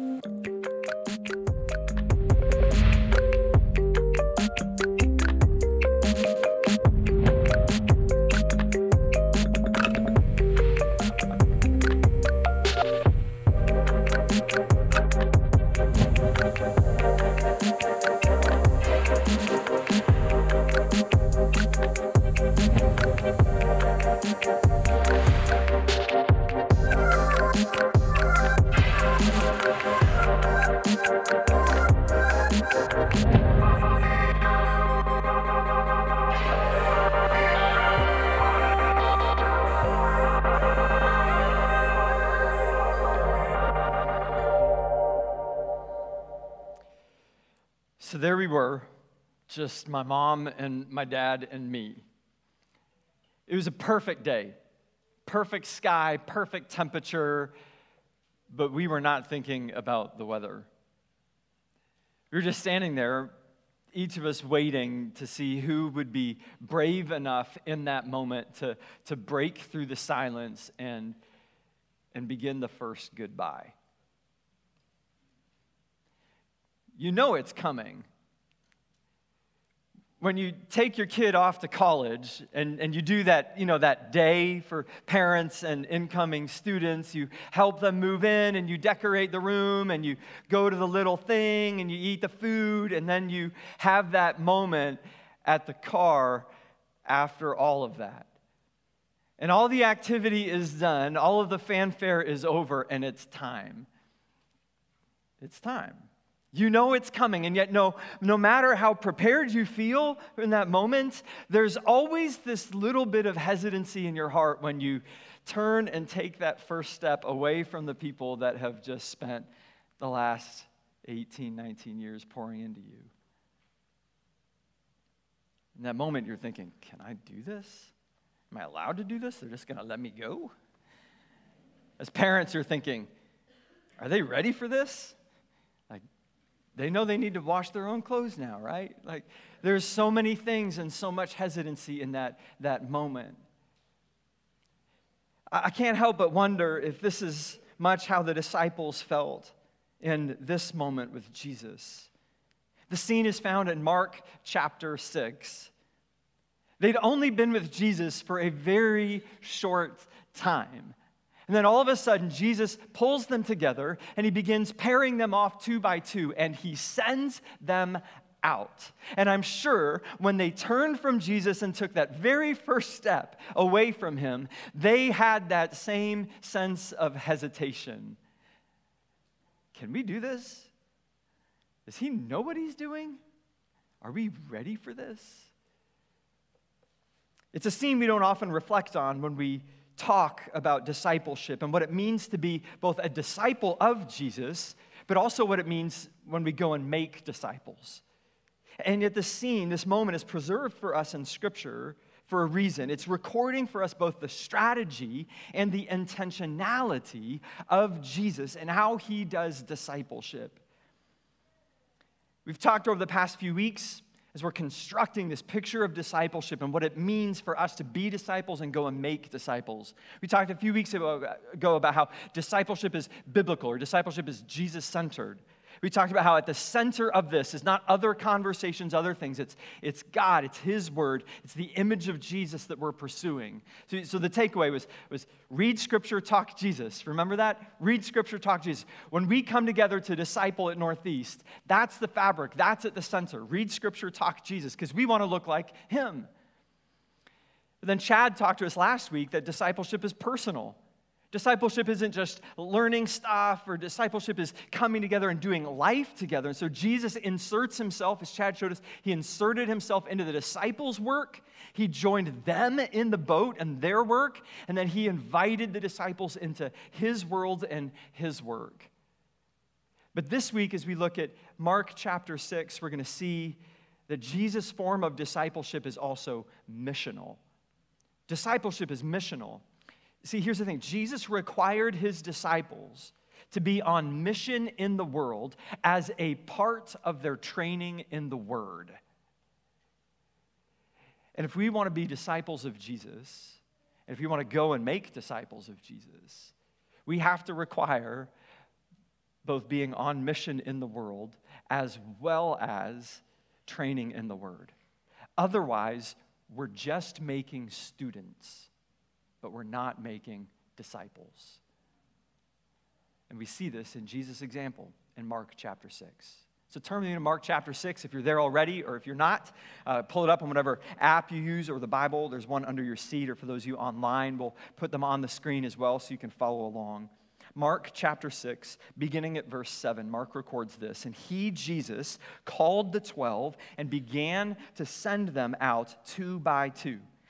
So there we were, just my mom and my dad and me. It was a perfect day, perfect sky, perfect temperature, but we were not thinking about the weather. We were just standing there, each of us waiting to see who would be brave enough in that moment to, to break through the silence and, and begin the first goodbye. You know it's coming. When you take your kid off to college and, and you do that, you know, that day for parents and incoming students, you help them move in and you decorate the room and you go to the little thing and you eat the food and then you have that moment at the car after all of that. And all the activity is done, all of the fanfare is over, and it's time. It's time. You know it's coming, and yet, no, no matter how prepared you feel in that moment, there's always this little bit of hesitancy in your heart when you turn and take that first step away from the people that have just spent the last 18, 19 years pouring into you. In that moment, you're thinking, Can I do this? Am I allowed to do this? They're just going to let me go? As parents, you're thinking, Are they ready for this? They know they need to wash their own clothes now, right? Like there's so many things and so much hesitancy in that, that moment. I can't help but wonder if this is much how the disciples felt in this moment with Jesus. The scene is found in Mark chapter 6. They'd only been with Jesus for a very short time. And then all of a sudden, Jesus pulls them together and he begins pairing them off two by two and he sends them out. And I'm sure when they turned from Jesus and took that very first step away from him, they had that same sense of hesitation. Can we do this? Does he know what he's doing? Are we ready for this? It's a scene we don't often reflect on when we talk about discipleship and what it means to be both a disciple of Jesus, but also what it means when we go and make disciples. And yet, this scene, this moment, is preserved for us in Scripture for a reason. It's recording for us both the strategy and the intentionality of Jesus and how he does discipleship. We've talked over the past few weeks as we're constructing this picture of discipleship and what it means for us to be disciples and go and make disciples. We talked a few weeks ago about how discipleship is biblical or discipleship is Jesus centered. We talked about how at the center of this is not other conversations, other things. It's, it's God, it's His Word, it's the image of Jesus that we're pursuing. So, so the takeaway was, was read Scripture, talk Jesus. Remember that? Read Scripture, talk Jesus. When we come together to disciple at Northeast, that's the fabric, that's at the center. Read Scripture, talk Jesus, because we want to look like Him. But then Chad talked to us last week that discipleship is personal. Discipleship isn't just learning stuff, or discipleship is coming together and doing life together. And so Jesus inserts himself, as Chad showed us, he inserted himself into the disciples' work. He joined them in the boat and their work, and then he invited the disciples into his world and his work. But this week, as we look at Mark chapter 6, we're going to see that Jesus' form of discipleship is also missional. Discipleship is missional. See, here's the thing Jesus required his disciples to be on mission in the world as a part of their training in the Word. And if we want to be disciples of Jesus, and if we want to go and make disciples of Jesus, we have to require both being on mission in the world as well as training in the Word. Otherwise, we're just making students, but we're not making disciples. And we see this in Jesus' example in Mark chapter 6. So turn me to Mark chapter 6 if you're there already, or if you're not, uh, pull it up on whatever app you use or the Bible. There's one under your seat, or for those of you online, we'll put them on the screen as well so you can follow along. Mark chapter 6, beginning at verse 7, Mark records this. And he, Jesus, called the twelve and began to send them out two by two.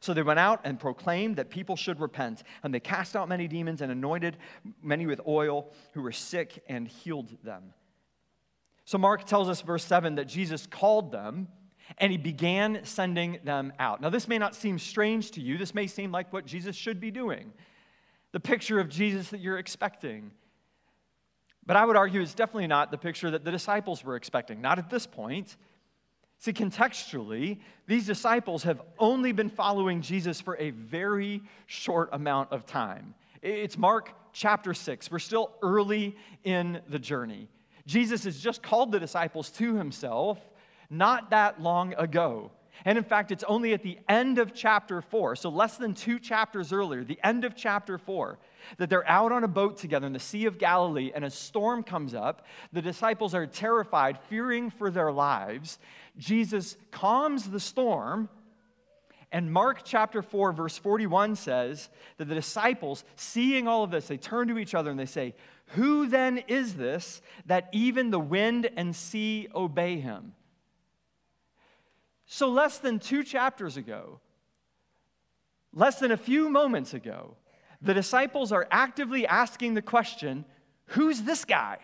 So they went out and proclaimed that people should repent. And they cast out many demons and anointed many with oil who were sick and healed them. So Mark tells us, verse 7, that Jesus called them and he began sending them out. Now, this may not seem strange to you. This may seem like what Jesus should be doing, the picture of Jesus that you're expecting. But I would argue it's definitely not the picture that the disciples were expecting, not at this point. See, contextually, these disciples have only been following Jesus for a very short amount of time. It's Mark chapter 6. We're still early in the journey. Jesus has just called the disciples to himself not that long ago. And in fact, it's only at the end of chapter four, so less than two chapters earlier, the end of chapter four, that they're out on a boat together in the Sea of Galilee, and a storm comes up. The disciples are terrified, fearing for their lives. Jesus calms the storm. And Mark chapter 4, verse 41 says that the disciples, seeing all of this, they turn to each other and they say, who then is this that even the wind and sea obey him? So, less than two chapters ago, less than a few moments ago, the disciples are actively asking the question Who's this guy?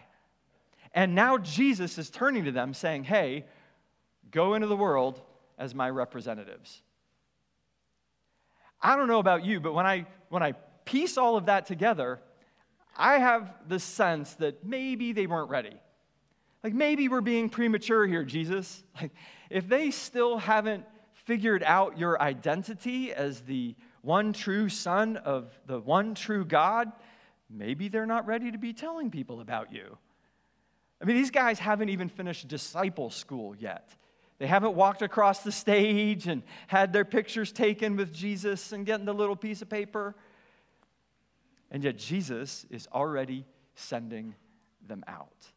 And now Jesus is turning to them saying, Hey, go into the world as my representatives. I don't know about you, but when I, when I piece all of that together, I have the sense that maybe they weren't ready. Like maybe we're being premature here, Jesus. Like if they still haven't figured out your identity as the one true son of the one true God, maybe they're not ready to be telling people about you. I mean, these guys haven't even finished disciple school yet. They haven't walked across the stage and had their pictures taken with Jesus and getting the little piece of paper. And yet, Jesus is already sending them out.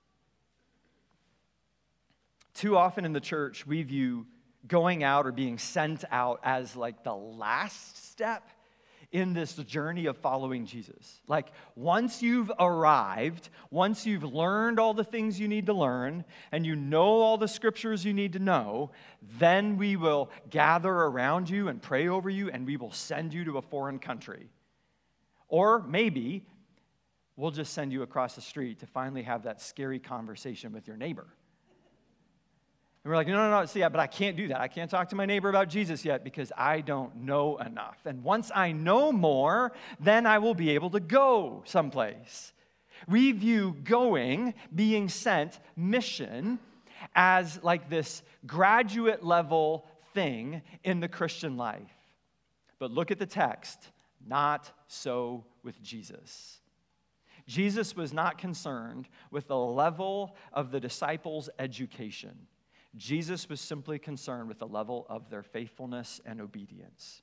Too often in the church, we view going out or being sent out as like the last step in this journey of following Jesus. Like, once you've arrived, once you've learned all the things you need to learn, and you know all the scriptures you need to know, then we will gather around you and pray over you, and we will send you to a foreign country. Or maybe we'll just send you across the street to finally have that scary conversation with your neighbor. And we're like, no, no, no, see, but I can't do that. I can't talk to my neighbor about Jesus yet because I don't know enough. And once I know more, then I will be able to go someplace. We view going, being sent, mission, as like this graduate level thing in the Christian life. But look at the text. Not so with Jesus. Jesus was not concerned with the level of the disciples' education. Jesus was simply concerned with the level of their faithfulness and obedience.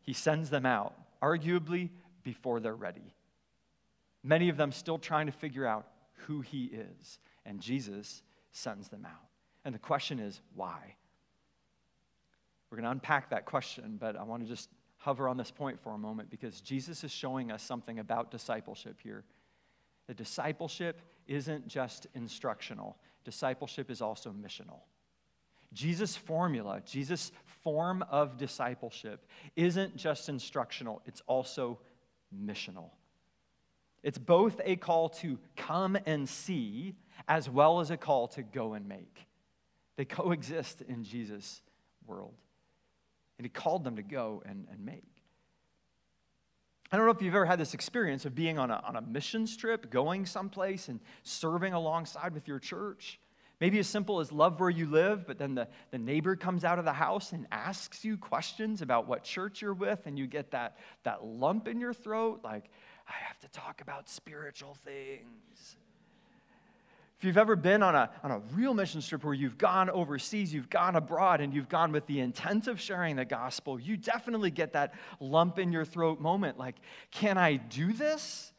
He sends them out, arguably before they're ready. Many of them still trying to figure out who he is, and Jesus sends them out. And the question is, why? We're going to unpack that question, but I want to just hover on this point for a moment because Jesus is showing us something about discipleship here. The discipleship isn't just instructional, discipleship is also missional. Jesus' formula, Jesus' form of discipleship isn't just instructional, it's also missional. It's both a call to come and see as well as a call to go and make. They coexist in Jesus' world. And he called them to go and, and make. I don't know if you've ever had this experience of being on a, on a missions trip, going someplace and serving alongside with your church. Maybe as simple as love where you live, but then the, the neighbor comes out of the house and asks you questions about what church you're with, and you get that, that lump in your throat, like, I have to talk about spiritual things. If you've ever been on a, on a real mission trip where you've gone overseas, you've gone abroad, and you've gone with the intent of sharing the gospel, you definitely get that lump in your throat moment like, can I do this?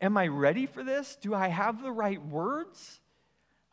Am I ready for this? Do I have the right words?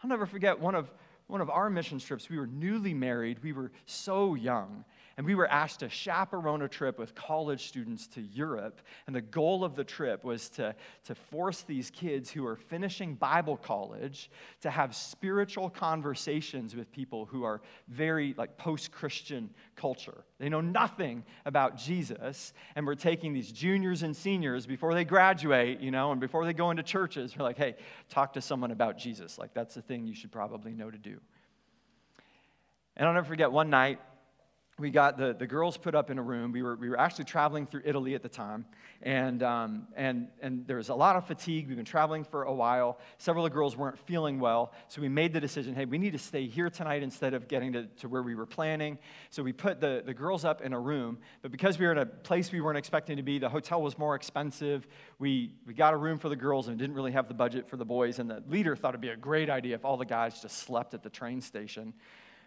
I'll never forget one of, one of our mission trips. We were newly married, we were so young and we were asked to chaperone a trip with college students to Europe. And the goal of the trip was to, to force these kids who are finishing Bible college to have spiritual conversations with people who are very like post Christian culture. They know nothing about Jesus. And we're taking these juniors and seniors before they graduate, you know, and before they go into churches. We're like, hey, talk to someone about Jesus. Like, that's the thing you should probably know to do. And I'll never forget one night, we got the, the girls put up in a room. We were, we were actually traveling through Italy at the time, and, um, and, and there was a lot of fatigue. We've been traveling for a while. Several of the girls weren't feeling well, so we made the decision hey, we need to stay here tonight instead of getting to, to where we were planning. So we put the, the girls up in a room, but because we were in a place we weren't expecting to be, the hotel was more expensive. We, we got a room for the girls and didn't really have the budget for the boys, and the leader thought it'd be a great idea if all the guys just slept at the train station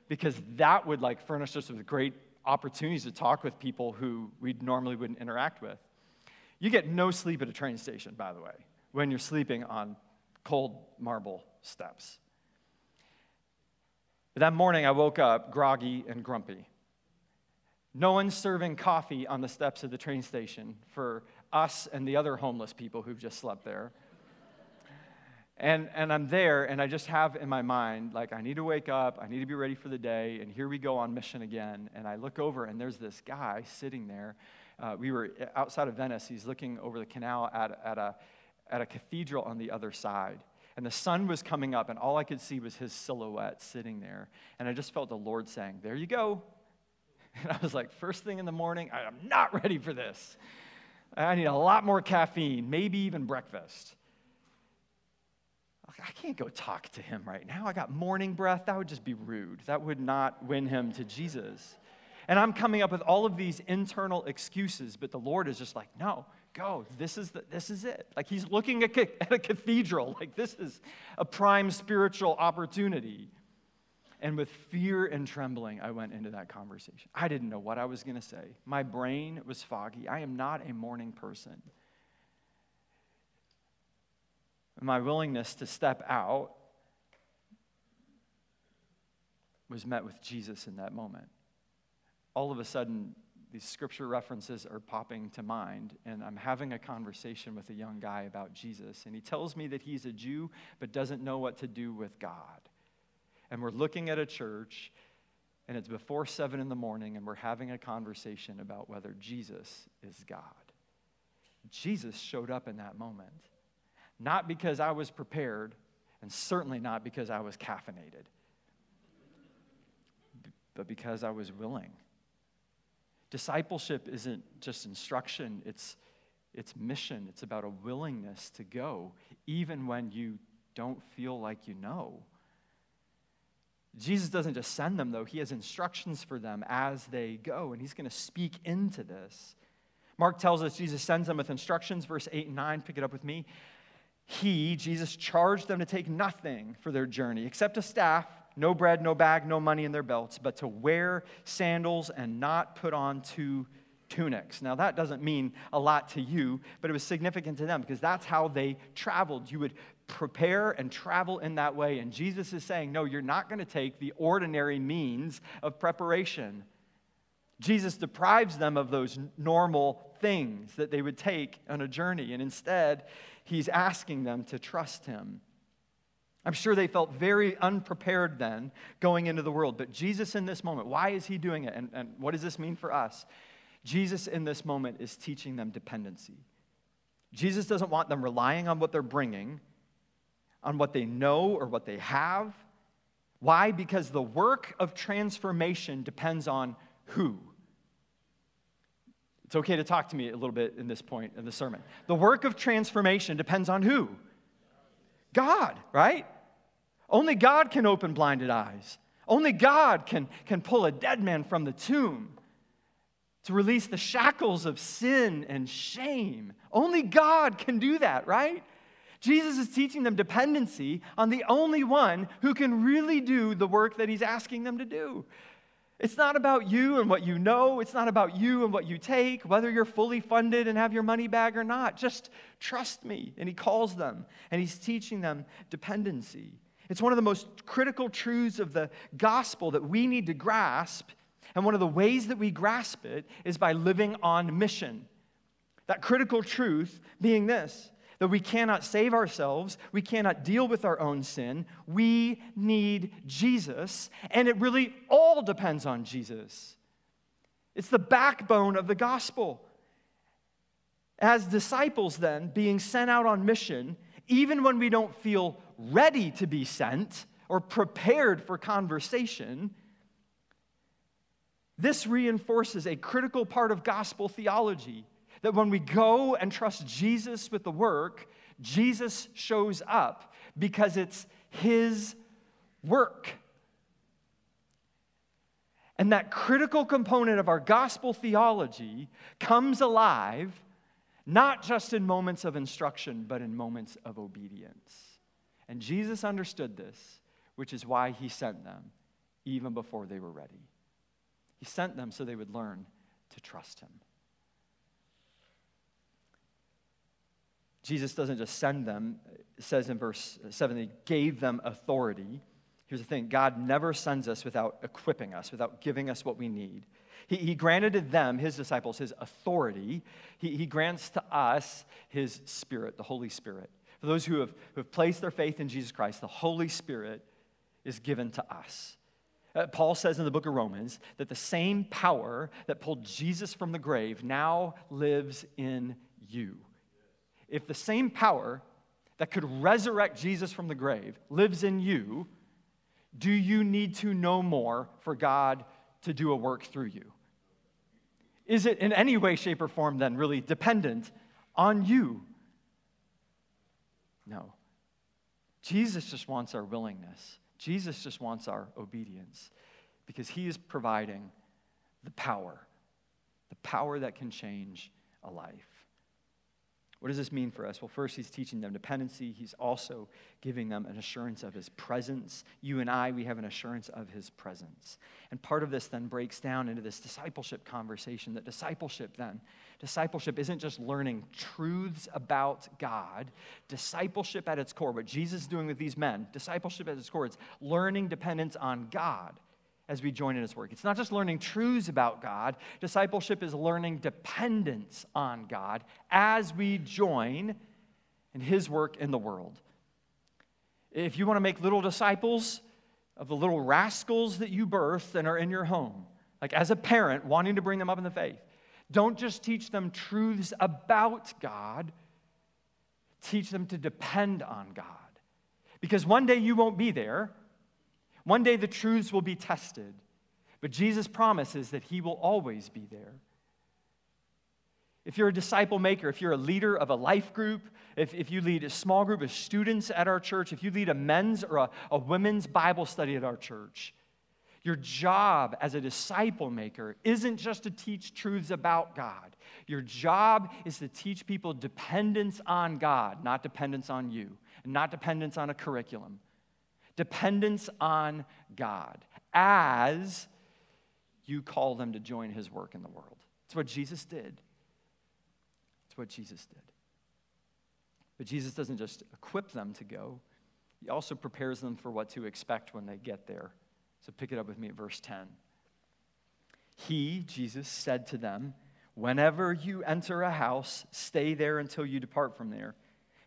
because that would like furnish us with great opportunities to talk with people who we normally wouldn't interact with. You get no sleep at a train station, by the way, when you're sleeping on cold marble steps. But that morning, I woke up groggy and grumpy. No one's serving coffee on the steps of the train station for us and the other homeless people who've just slept there. And, and I'm there, and I just have in my mind, like, I need to wake up, I need to be ready for the day, and here we go on mission again. And I look over, and there's this guy sitting there. Uh, we were outside of Venice. He's looking over the canal at, at, a, at a cathedral on the other side. And the sun was coming up, and all I could see was his silhouette sitting there. And I just felt the Lord saying, There you go. And I was like, First thing in the morning, I am not ready for this. I need a lot more caffeine, maybe even breakfast. I can't go talk to him right now. I got morning breath. That would just be rude. That would not win him to Jesus. And I'm coming up with all of these internal excuses, but the Lord is just like, no, go. This is, the, this is it. Like he's looking at, at a cathedral. Like this is a prime spiritual opportunity. And with fear and trembling, I went into that conversation. I didn't know what I was going to say. My brain was foggy. I am not a morning person my willingness to step out was met with Jesus in that moment. All of a sudden, these scripture references are popping to mind, and I'm having a conversation with a young guy about Jesus. And he tells me that he's a Jew but doesn't know what to do with God. And we're looking at a church, and it's before seven in the morning, and we're having a conversation about whether Jesus is God. Jesus showed up in that moment. Not because I was prepared, and certainly not because I was caffeinated, but because I was willing. Discipleship isn't just instruction, it's, it's mission. It's about a willingness to go, even when you don't feel like you know. Jesus doesn't just send them, though, he has instructions for them as they go, and he's going to speak into this. Mark tells us Jesus sends them with instructions, verse 8 and 9. Pick it up with me he, Jesus, charged them to take nothing for their journey except a staff, no bread, no bag, no money in their belts, but to wear sandals and not put on two tunics. Now, that doesn't mean a lot to you, but it was significant to them because that's how they traveled. You would prepare and travel in that way. And Jesus is saying, no, you're not going to take the ordinary means of preparation. Jesus deprives them of those normal things that they would take on a journey, and instead, he's asking them to trust him. I'm sure they felt very unprepared then going into the world, but Jesus in this moment, why is he doing it? And, and what does this mean for us? Jesus in this moment is teaching them dependency. Jesus doesn't want them relying on what they're bringing on what they know or what they have. Why? Because the work of transformation depends on who? It's okay to talk to me a little bit in this point in the sermon. The work of transformation depends on who? God, right? Only God can open blinded eyes. Only God can, can pull a dead man from the tomb to release the shackles of sin and shame. Only God can do that, right? Jesus is teaching them dependency on the only one who can really do the work that he's asking them to do. It's not about you and what you know. It's not about you and what you take, whether you're fully funded and have your money back or not. Just trust me. And he calls them and he's teaching them dependency. It's one of the most critical truths of the gospel that we need to grasp. And one of the ways that we grasp it is by living on mission. That critical truth being this that we cannot save ourselves, we cannot deal with our own sin. We need Jesus, and it really all depends on Jesus. It's the backbone of the gospel. As disciples, then, being sent out on mission, even when we don't feel ready to be sent or prepared for conversation, this reinforces a critical part of gospel theology that when we go and trust Jesus with the work, Jesus shows up because it's his work. And that critical component of our gospel theology comes alive not just in moments of instruction, but in moments of obedience. And Jesus understood this, which is why he sent them even before they were ready. He sent them so they would learn to trust him. Jesus doesn't just send them, it says in verse 7, he gave them authority. Here's the thing God never sends us without equipping us, without giving us what we need. He, he granted to them, his disciples, his authority. He, he grants to us his Spirit, the Holy Spirit. For those who have, who have placed their faith in Jesus Christ, the Holy Spirit is given to us. Uh, Paul says in the book of Romans that the same power that pulled Jesus from the grave now lives in you if the same power that could resurrect Jesus from the grave lives in you, do you need to know more for God to do a work through you? Is it in any way, shape, or form then really dependent on you? No. Jesus just wants our willingness. Jesus just wants our obedience because he is providing the power, the power that can change a life. What does this mean for us? Well, first, he's teaching them dependency. He's also giving them an assurance of his presence. You and I, we have an assurance of his presence. And part of this then breaks down into this discipleship conversation that discipleship then, discipleship isn't just learning truths about God. Discipleship at its core, what Jesus is doing with these men, discipleship at its core, it's learning dependence on God as we join in his work. It's not just learning truths about God, discipleship is learning dependence on God as we join in his work in the world. If you want to make little disciples of the little rascals that you birth and are in your home, like as a parent wanting to bring them up in the faith, don't just teach them truths about God, teach them to depend on God. Because one day you won't be there one day the truths will be tested, but Jesus promises that He will always be there. If you're a disciple maker, if you're a leader of a life group, if, if you lead a small group of students at our church, if you lead a men's or a, a women's Bible study at our church, your job as a disciple maker isn't just to teach truths about God. Your job is to teach people dependence on God, not dependence on you, and not dependence on a curriculum dependence on God as you call them to join his work in the world. It's what Jesus did. It's what Jesus did. But Jesus doesn't just equip them to go, he also prepares them for what to expect when they get there. So pick it up with me at verse 10. He, Jesus, said to them, Whenever you enter a house, stay there until you depart from there.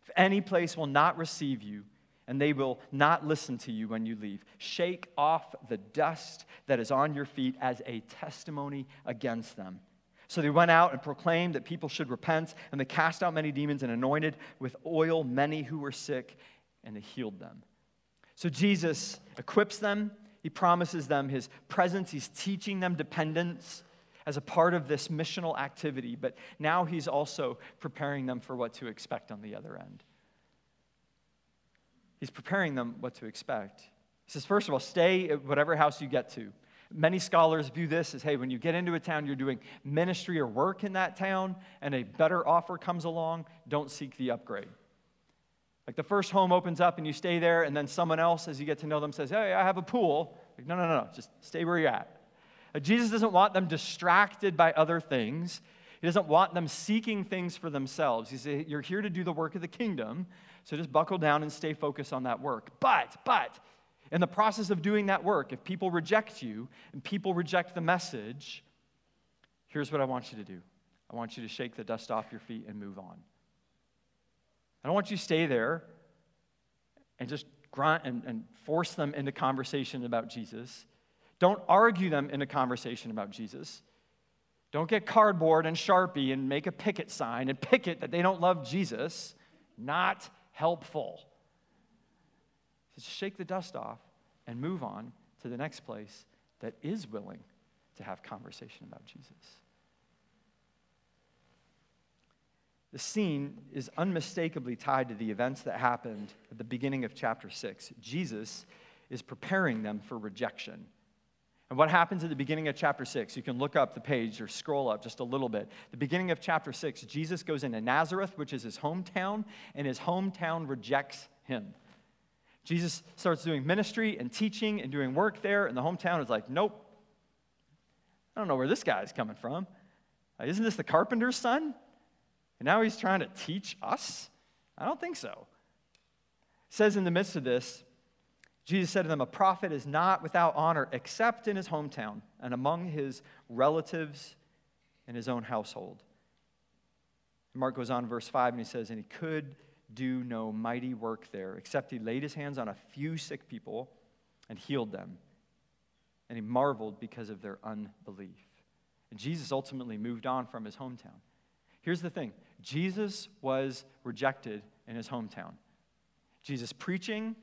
If any place will not receive you, and they will not listen to you when you leave. Shake off the dust that is on your feet as a testimony against them. So they went out and proclaimed that people should repent, and they cast out many demons and anointed with oil many who were sick, and they healed them. So Jesus equips them, he promises them his presence, he's teaching them dependence as a part of this missional activity, but now he's also preparing them for what to expect on the other end. He's preparing them what to expect. He says, first of all, stay at whatever house you get to. Many scholars view this as hey, when you get into a town, you're doing ministry or work in that town, and a better offer comes along, don't seek the upgrade. Like the first home opens up and you stay there, and then someone else, as you get to know them, says, Hey, I have a pool. Like, no, no, no, just stay where you're at. Jesus doesn't want them distracted by other things. He doesn't want them seeking things for themselves. He says, You're here to do the work of the kingdom, so just buckle down and stay focused on that work. But, but, in the process of doing that work, if people reject you and people reject the message, here's what I want you to do I want you to shake the dust off your feet and move on. I don't want you to stay there and just grunt and, and force them into conversation about Jesus. Don't argue them into conversation about Jesus. Don't get cardboard and Sharpie and make a picket sign and picket that they don't love Jesus. Not helpful. Just shake the dust off and move on to the next place that is willing to have conversation about Jesus. The scene is unmistakably tied to the events that happened at the beginning of chapter 6. Jesus is preparing them for rejection. And what happens at the beginning of chapter 6? You can look up the page or scroll up just a little bit. The beginning of chapter 6, Jesus goes into Nazareth, which is his hometown, and his hometown rejects him. Jesus starts doing ministry and teaching and doing work there, and the hometown is like, nope. I don't know where this guy's coming from. Isn't this the carpenter's son? And now he's trying to teach us? I don't think so. It says in the midst of this, Jesus said to them, A prophet is not without honor except in his hometown and among his relatives in his own household. Mark goes on, verse 5, and he says, And he could do no mighty work there, except he laid his hands on a few sick people and healed them. And he marveled because of their unbelief. And Jesus ultimately moved on from his hometown. Here's the thing Jesus was rejected in his hometown. Jesus' preaching,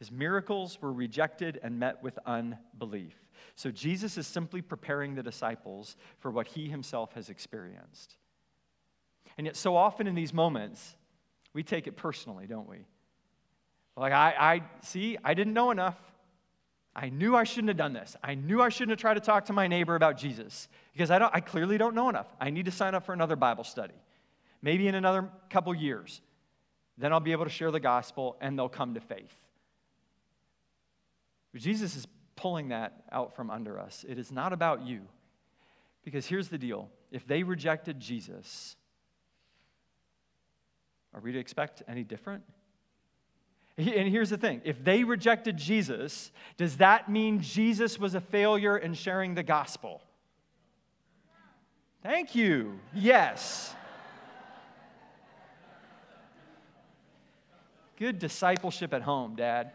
his miracles were rejected and met with unbelief. So Jesus is simply preparing the disciples for what he himself has experienced. And yet, so often in these moments, we take it personally, don't we? Like, I, I see, I didn't know enough. I knew I shouldn't have done this. I knew I shouldn't have tried to talk to my neighbor about Jesus because I, don't, I clearly don't know enough. I need to sign up for another Bible study. Maybe in another couple years. Then I'll be able to share the gospel and they'll come to faith. But Jesus is pulling that out from under us. It is not about you. Because here's the deal if they rejected Jesus, are we to expect any different? And here's the thing if they rejected Jesus, does that mean Jesus was a failure in sharing the gospel? Thank you. Yes. Good discipleship at home, Dad.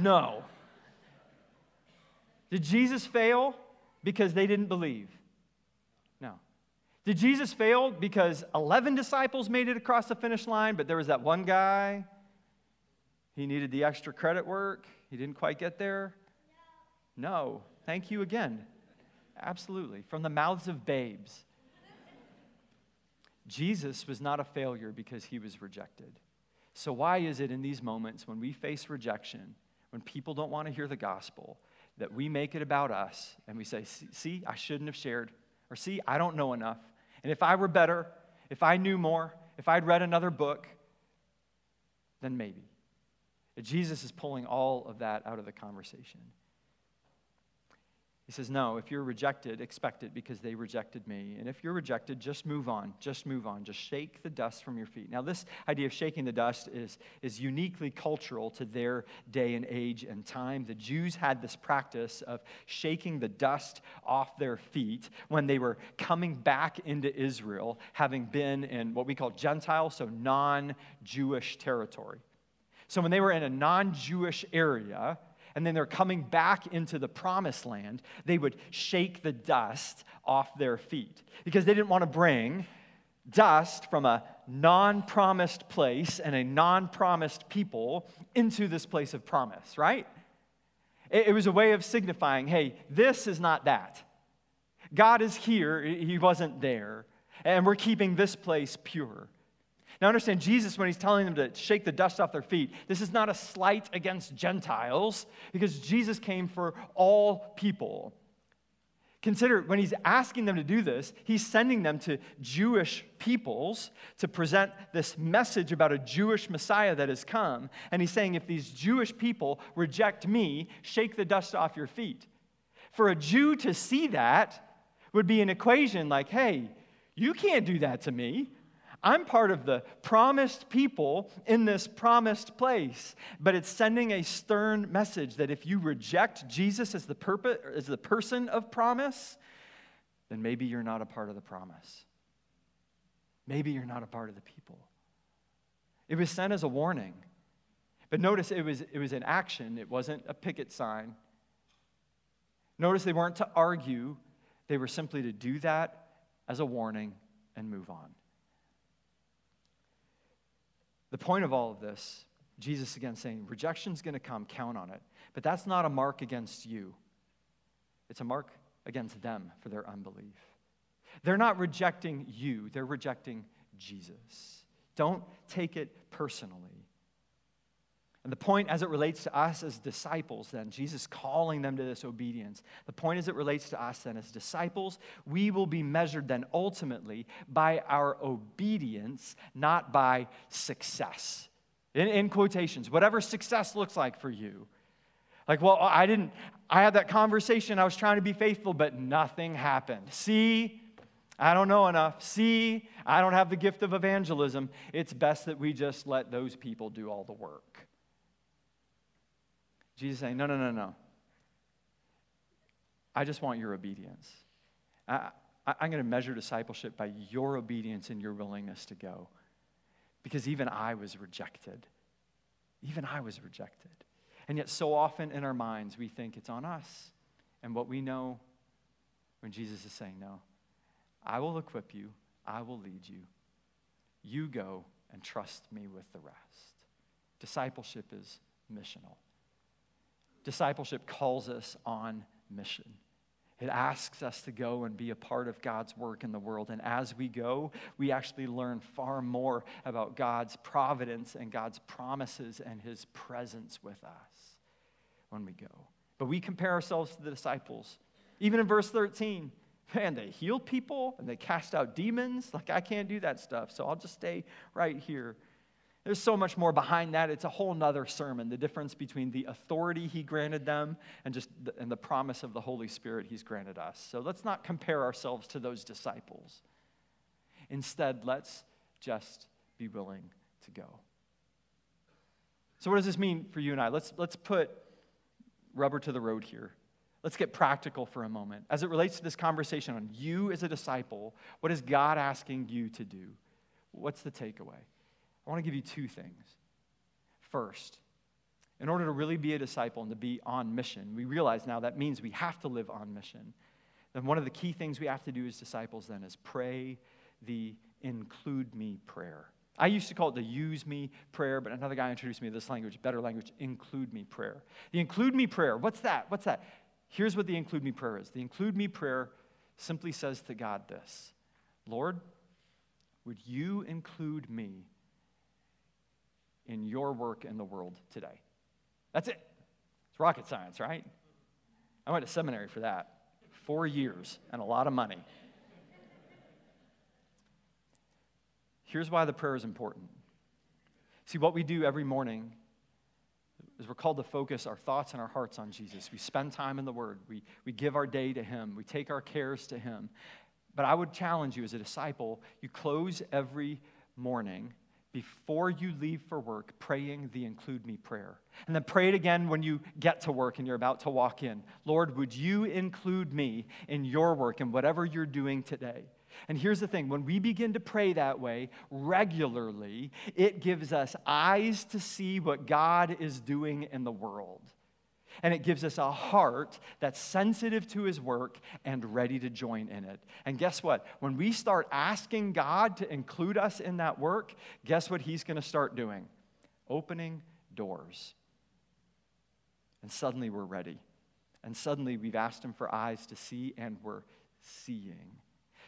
No. Did Jesus fail because they didn't believe? No. Did Jesus fail because 11 disciples made it across the finish line, but there was that one guy? He needed the extra credit work. He didn't quite get there? No. Thank you again. Absolutely. From the mouths of babes. Jesus was not a failure because he was rejected. So, why is it in these moments when we face rejection, when people don't want to hear the gospel, that we make it about us and we say, See, I shouldn't have shared, or see, I don't know enough, and if I were better, if I knew more, if I'd read another book, then maybe. Jesus is pulling all of that out of the conversation. He says, No, if you're rejected, expect it because they rejected me. And if you're rejected, just move on. Just move on. Just shake the dust from your feet. Now, this idea of shaking the dust is, is uniquely cultural to their day and age and time. The Jews had this practice of shaking the dust off their feet when they were coming back into Israel, having been in what we call Gentile, so non Jewish territory. So, when they were in a non Jewish area, and then they're coming back into the promised land, they would shake the dust off their feet because they didn't want to bring dust from a non promised place and a non promised people into this place of promise, right? It, was a way of signifying hey, this is not that. God is here, He wasn't there, and we're keeping this place pure. Now, understand, Jesus, when he's telling them to shake the dust off their feet, this is not a slight against Gentiles, because Jesus came for all people. Consider when he's asking them to do this, he's sending them to Jewish peoples to present this message about a Jewish Messiah that has come. And he's saying, if these Jewish people reject me, shake the dust off your feet. For a Jew to see that would be an equation like, hey, you can't do that to me. I'm part of the promised people in this promised place. But it's sending a stern message that if you reject Jesus as the, purpose, as the person of promise, then maybe you're not a part of the promise. Maybe you're not a part of the people. It was sent as a warning. But notice it was, it was an action, it wasn't a picket sign. Notice they weren't to argue, they were simply to do that as a warning and move on. The point of all of this, Jesus again saying, rejection's going to come, count on it. But that's not a mark against you, it's a mark against them for their unbelief. They're not rejecting you, they're rejecting Jesus. Don't take it personally. And the point as it relates to us as disciples, then, Jesus calling them to this obedience, the point as it relates to us then as disciples, we will be measured then ultimately by our obedience, not by success. In, in quotations, whatever success looks like for you. Like, well, I didn't, I had that conversation, I was trying to be faithful, but nothing happened. See, I don't know enough. See, I don't have the gift of evangelism. It's best that we just let those people do all the work. Jesus saying, No, no, no, no. I just want your obedience. I, am going to measure discipleship by your obedience and your willingness to go. Because even I was rejected. Even I was rejected. And yet, so often in our minds, we think it's on us. And what we know when Jesus is saying, No, I will equip you, I will lead you. You go and trust me with the rest. Discipleship is missional discipleship calls us on mission. It asks us to go and be a part of God's work in the world. And as we go, we actually learn far more about God's providence and God's promises and his presence with us when we go. But we compare ourselves to the disciples. Even in verse 13, man, they healed people and they cast out demons. Like, I can't do that stuff, so I'll just stay right here. There's so much more behind that. It's a whole nother sermon. The difference between the authority he granted them and just the, and the promise of the Holy Spirit he's granted us. So let's not compare ourselves to those disciples. Instead, let's just be willing to go. So, what does this mean for you and I? Let's, let's put rubber to the road here. Let's get practical for a moment. As it relates to this conversation on you as a disciple, what is God asking you to do? What's the takeaway? I want to give you two things. First, in order to really be a disciple and to be on mission, we realize now that means we have to live on mission. Then one of the key things we have to do as disciples then is pray the include me prayer. I used to call it the use me prayer, but another guy introduced me to this language, better language, include me prayer. The include me prayer, what's that? What's that? Here's what the include me prayer is. The include me prayer simply says to God this Lord, would you include me in your work in the world today. That's it. It's rocket science, right? I went to seminary for that. Four years and a lot of money. Here's why the prayer is important. See, what we do every morning is we're called to focus our thoughts and our hearts on Jesus. We spend time in the Word, we, we give our day to Him, we take our cares to Him. But I would challenge you as a disciple, you close every morning before you leave for work praying the include me prayer. And then pray it again when you get to work and you're about to walk in. Lord, would you include me in your work and whatever you're doing today? And here's the thing when we begin to pray that way regularly, it gives us eyes to see what God is doing in the world. And it gives us a heart that's sensitive to his work and ready to join in it. And guess what? When we start asking God to include us in that work, guess what he's going to start doing? Opening doors. And suddenly we're ready. And suddenly we've asked him for eyes to see, and we're seeing.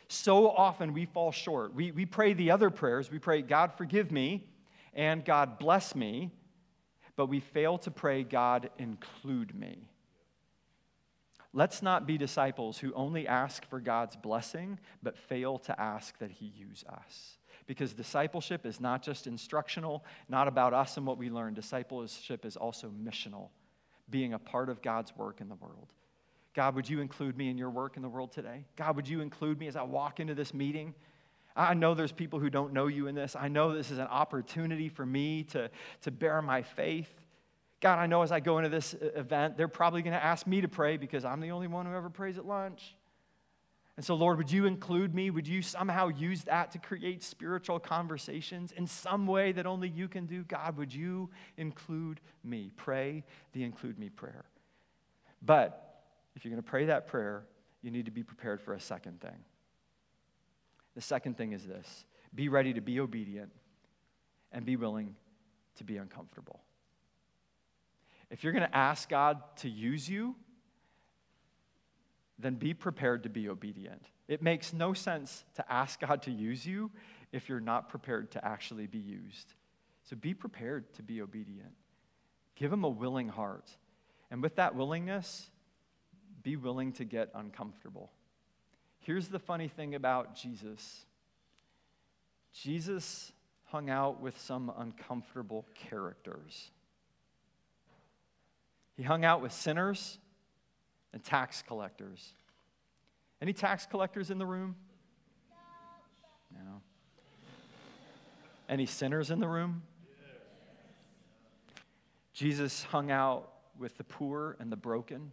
So often we fall short. We, we pray the other prayers. We pray, God, forgive me, and God, bless me but we fail to pray, God, include me. Let's not be disciples who only ask for God's blessing, but fail to ask that He use us. Because discipleship is not just instructional, not about us and what we learn. Discipleship is also missional, being a part of God's work in the world. God, would you include me in your work in the world today? God, would you include me as I walk into this meeting? I know there's people who don't know you in this. I know this is an opportunity for me to, to bear my faith. God, I know as I go into this event, they're probably going to ask me to pray because I'm the only one who ever prays at lunch. And so, Lord, would you include me? Would you somehow use that to create spiritual conversations in some way that only you can do? God, would you include me? Pray the include me prayer. But if you're going to pray that prayer, you need to be prepared for a second thing. The second thing is this be ready to be obedient and be willing to be uncomfortable. If you're going to ask God to use you, then be prepared to be obedient. It makes no sense to ask God to use you if you're not prepared to actually be used. So be prepared to be obedient. Give Him a willing heart. And with that willingness, be willing to get uncomfortable. Here's the funny thing about Jesus Jesus hung out with some uncomfortable characters. He hung out with sinners and tax collectors. Any tax collectors in the room? No. Any sinners in the room? Jesus hung out with the poor and the broken.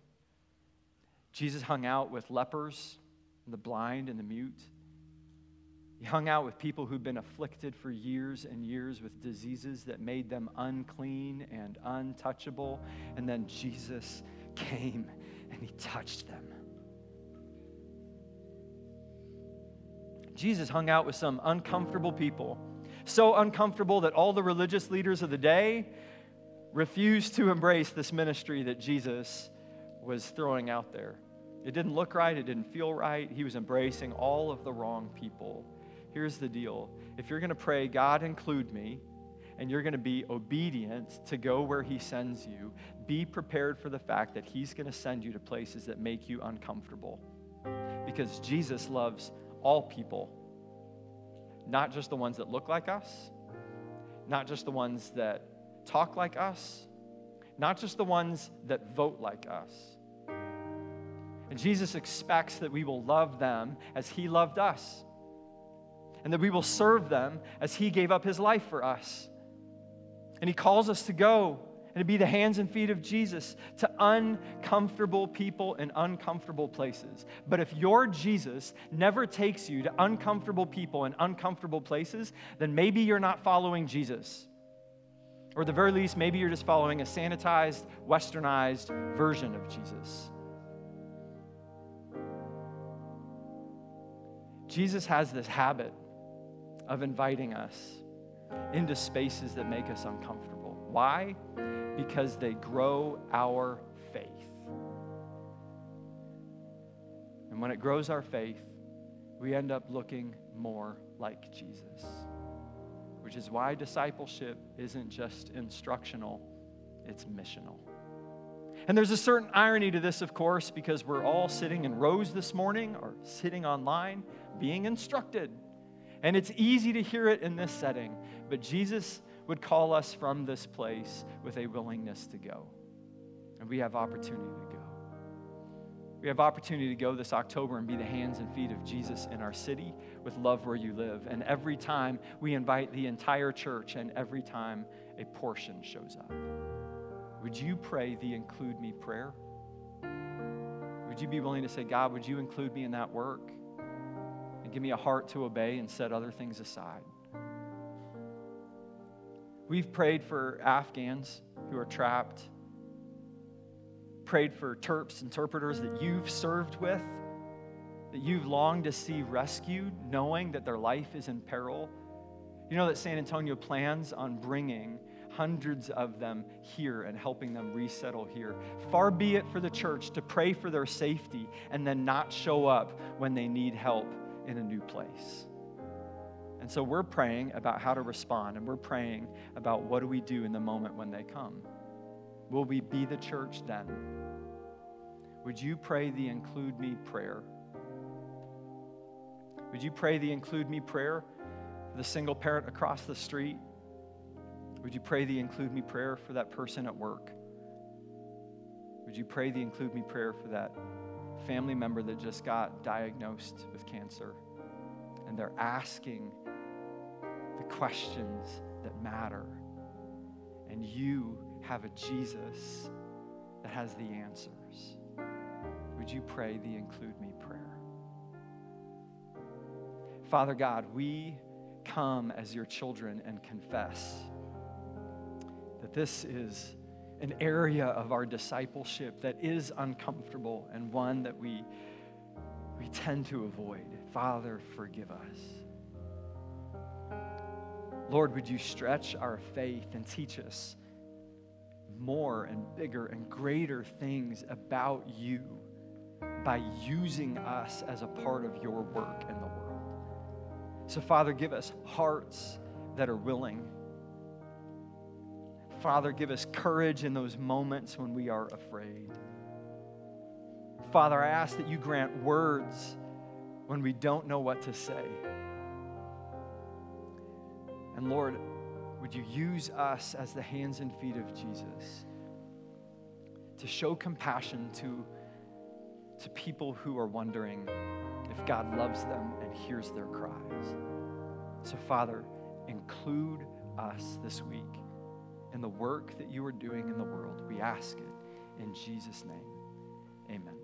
Jesus hung out with lepers the blind and the mute. He hung out with people who'd been afflicted for years and years with diseases that made them unclean and untouchable. And then Jesus came and he touched them. Jesus hung out with some uncomfortable people, so uncomfortable that all the religious leaders of the day refused to embrace this ministry that Jesus was throwing out there. It didn't look right, it didn't feel right. He was embracing all of the wrong people. Here's the deal if you're going to pray, God, include me, and you're going to be obedient to go where He sends you, be prepared for the fact that He's going to send you to places that make you uncomfortable. Because Jesus loves all people, not just the ones that look like us, not just the ones that talk like us, not just the ones that vote like us and Jesus expects that we will love them as He loved us, and that we will serve them as He gave up His life for us. And He calls us to go and to be the hands and feet of Jesus to uncomfortable people in uncomfortable places. But if your Jesus never takes you to uncomfortable people in uncomfortable places, then maybe you're not following Jesus. Or at the very least, maybe you're just following a sanitized, westernized version of Jesus. Jesus has this habit of inviting us into spaces that make us uncomfortable. Why? Because they grow our faith. And when it grows our faith, we end up looking more like Jesus. Which is why discipleship isn't just instructional, it's missional. And there's a certain irony to this, of course, because we're all sitting in rows this morning or sitting online being instructed. And it's easy to hear it in this setting, but Jesus would call us from this place with a willingness to go. And we have opportunity to go. We have opportunity to go this October and be the hands and feet of Jesus in our city with love where you live. And every time we invite the entire church and every time a portion shows up. Would you pray the include me prayer? Would you be willing to say, God, would you include me in that work? And give me a heart to obey and set other things aside. We've prayed for Afghans who are trapped prayed for Terps interpreters that you've served with, that you've longed to see rescued, knowing that their life is in peril. You know that San Antonio plans on bringing hundreds of them here and helping them resettle here. Far be it for the church to pray for their safety and then not show up when they need help in a new place. And so we're praying about how to respond, and we're praying about what do we do in the moment when they come. Will we be the church then? Would you pray the include me prayer? Would you pray the include me prayer for the single parent across the street? Would you pray the include me prayer for that person at work? Would you pray the include me prayer for that family member that just got diagnosed with cancer and they're asking the questions that matter? And you have a Jesus that has the answers. Would you pray the include me prayer? Father God, we come as your children and confess that this is an area of our discipleship that is uncomfortable and one that we, we tend to avoid. Father, forgive us. Lord, would you stretch our faith and teach us more and bigger and greater things about you by using us as a part of your work in the world. So, Father, give us hearts that are willing. Father, give us courage in those moments when we are afraid. Father, I ask that you grant words when we don't know what to say. And Lord, would you use us as the hands and feet of Jesus to show compassion to, to people who are wondering if God loves them and hears their cries? So, Father, include us this week in the work that you are doing in the world. We ask it in Jesus' name. Amen.